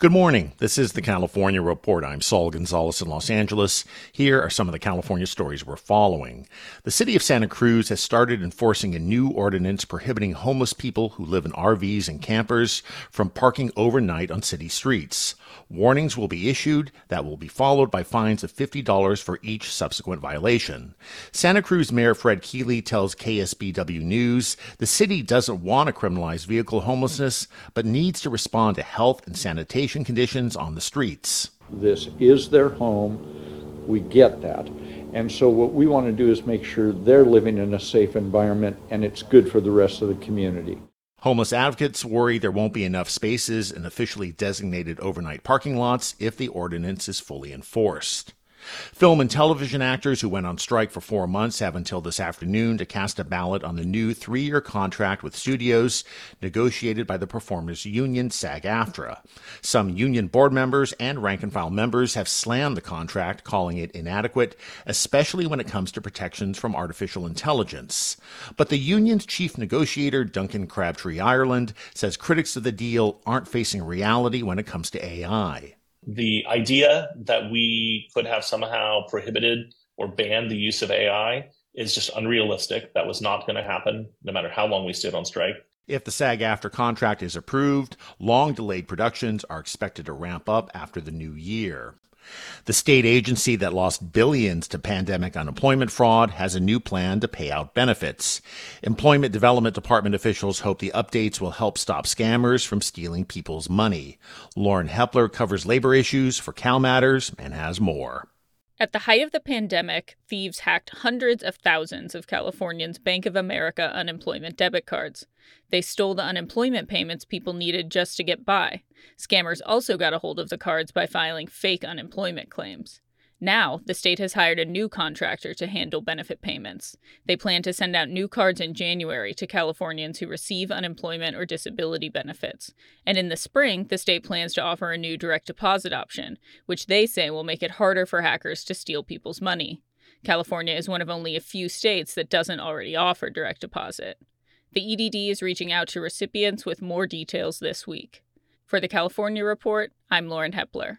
Good morning. This is the California Report. I'm Saul Gonzalez in Los Angeles. Here are some of the California stories we're following. The city of Santa Cruz has started enforcing a new ordinance prohibiting homeless people who live in RVs and campers from parking overnight on city streets. Warnings will be issued that will be followed by fines of $50 for each subsequent violation. Santa Cruz Mayor Fred Keeley tells KSBW News the city doesn't want to criminalize vehicle homelessness, but needs to respond to health and sanitation conditions on the streets. This is their home. We get that. And so, what we want to do is make sure they're living in a safe environment and it's good for the rest of the community. Homeless advocates worry there won't be enough spaces in officially designated overnight parking lots if the ordinance is fully enforced. Film and television actors who went on strike for four months have until this afternoon to cast a ballot on the new three year contract with studios negotiated by the performers union SAG AFTRA. Some union board members and rank and file members have slammed the contract, calling it inadequate, especially when it comes to protections from artificial intelligence. But the union's chief negotiator, Duncan Crabtree Ireland, says critics of the deal aren't facing reality when it comes to AI the idea that we could have somehow prohibited or banned the use of AI is just unrealistic. That was not going to happen, no matter how long we stood on strike. If the SAG AFTRA contract is approved, long delayed productions are expected to ramp up after the new year. The state agency that lost billions to pandemic unemployment fraud has a new plan to pay out benefits. Employment Development Department officials hope the updates will help stop scammers from stealing people's money. Lauren Hepler covers labor issues for CalMatters and has more. At the height of the pandemic, thieves hacked hundreds of thousands of Californians' Bank of America unemployment debit cards. They stole the unemployment payments people needed just to get by. Scammers also got a hold of the cards by filing fake unemployment claims. Now, the state has hired a new contractor to handle benefit payments. They plan to send out new cards in January to Californians who receive unemployment or disability benefits. And in the spring, the state plans to offer a new direct deposit option, which they say will make it harder for hackers to steal people's money. California is one of only a few states that doesn't already offer direct deposit. The EDD is reaching out to recipients with more details this week. For the California Report, I'm Lauren Hepler.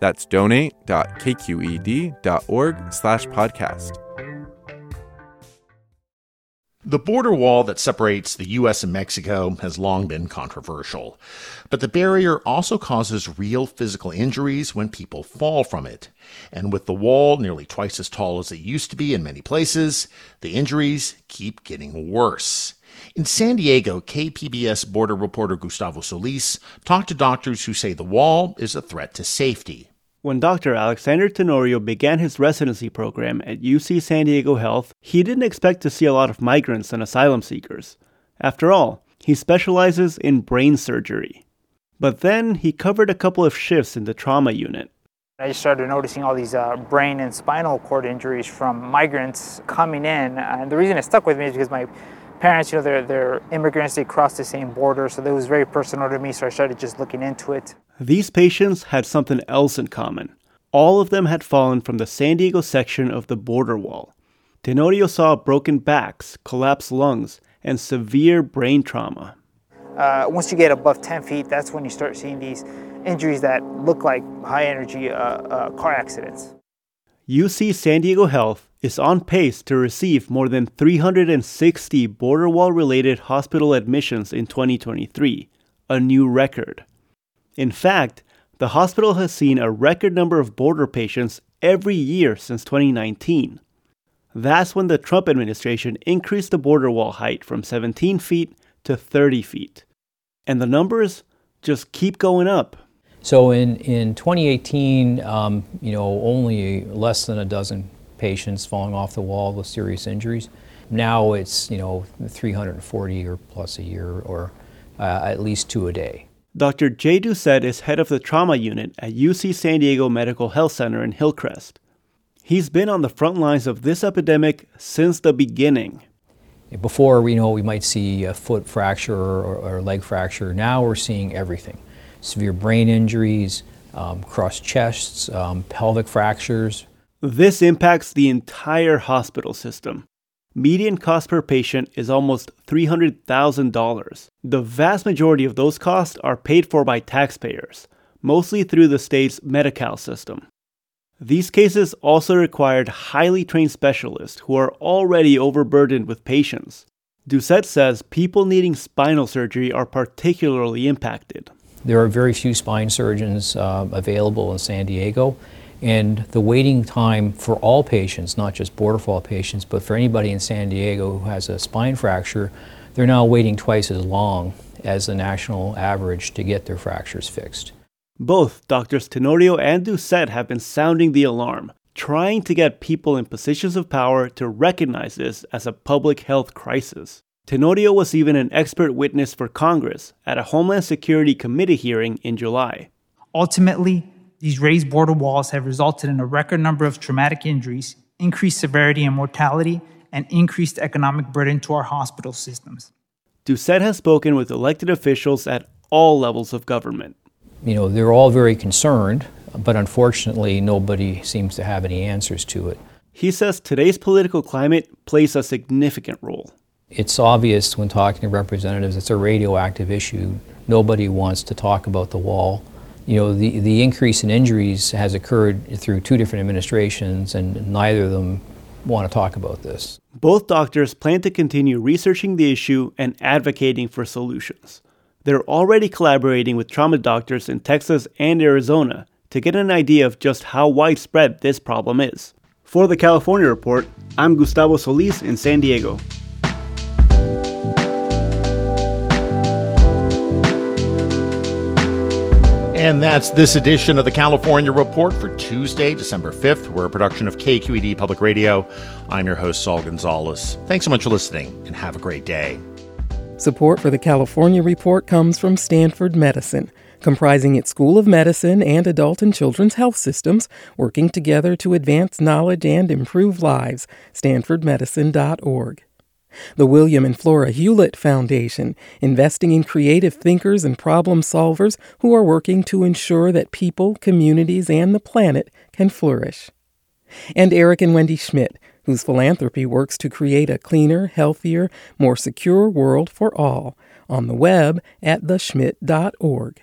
That's donate.kqed.org slash podcast. The border wall that separates the U.S. and Mexico has long been controversial. But the barrier also causes real physical injuries when people fall from it. And with the wall nearly twice as tall as it used to be in many places, the injuries keep getting worse. In San Diego, KPBS border reporter Gustavo Solis talked to doctors who say the wall is a threat to safety. When Dr. Alexander Tenorio began his residency program at UC San Diego Health, he didn't expect to see a lot of migrants and asylum seekers. After all, he specializes in brain surgery. But then he covered a couple of shifts in the trauma unit. I just started noticing all these uh, brain and spinal cord injuries from migrants coming in. And the reason it stuck with me is because my parents, you know, they're, they're immigrants, they crossed the same border, so that was very personal to me, so I started just looking into it. These patients had something else in common. All of them had fallen from the San Diego section of the border wall. Tenorio saw broken backs, collapsed lungs, and severe brain trauma. Uh, once you get above 10 feet, that's when you start seeing these injuries that look like high energy uh, uh, car accidents. UC San Diego Health is on pace to receive more than 360 border wall related hospital admissions in 2023, a new record. In fact, the hospital has seen a record number of border patients every year since 2019. That's when the Trump administration increased the border wall height from 17 feet to 30 feet. And the numbers just keep going up. So in, in 2018, um, you know, only less than a dozen patients falling off the wall with serious injuries. Now it's, you know, 340 or plus a year or uh, at least two a day. Dr. Jay Doucette is head of the trauma unit at UC San Diego Medical Health Center in Hillcrest. He's been on the front lines of this epidemic since the beginning. Before, you know, we might see a foot fracture or, or leg fracture. Now we're seeing everything severe brain injuries, um, crossed chests, um, pelvic fractures. This impacts the entire hospital system. Median cost per patient is almost $300,000. The vast majority of those costs are paid for by taxpayers, mostly through the state's Medi Cal system. These cases also required highly trained specialists who are already overburdened with patients. Doucette says people needing spinal surgery are particularly impacted. There are very few spine surgeons uh, available in San Diego, and the waiting time for all patients, not just border fall patients, but for anybody in San Diego who has a spine fracture, they're now waiting twice as long as the national average to get their fractures fixed. Both doctors Tenorio and Doucette have been sounding the alarm, trying to get people in positions of power to recognize this as a public health crisis. Tenorio was even an expert witness for Congress at a Homeland Security Committee hearing in July. Ultimately, these raised border walls have resulted in a record number of traumatic injuries, increased severity and mortality, and increased economic burden to our hospital systems. Doucette has spoken with elected officials at all levels of government. You know, they're all very concerned, but unfortunately, nobody seems to have any answers to it. He says today's political climate plays a significant role. It's obvious when talking to representatives, it's a radioactive issue. Nobody wants to talk about the wall. You know, the, the increase in injuries has occurred through two different administrations, and neither of them want to talk about this. Both doctors plan to continue researching the issue and advocating for solutions. They're already collaborating with trauma doctors in Texas and Arizona to get an idea of just how widespread this problem is. For the California Report, I'm Gustavo Solis in San Diego. And that's this edition of the California Report for Tuesday, December 5th. We're a production of KQED Public Radio. I'm your host, Saul Gonzalez. Thanks so much for listening and have a great day. Support for the California Report comes from Stanford Medicine, comprising its School of Medicine and adult and children's health systems, working together to advance knowledge and improve lives. StanfordMedicine.org. The William and Flora Hewlett Foundation, investing in creative thinkers and problem solvers who are working to ensure that people, communities, and the planet can flourish. And Eric and Wendy Schmidt, whose philanthropy works to create a cleaner, healthier, more secure world for all, on the web at theschmidt.org.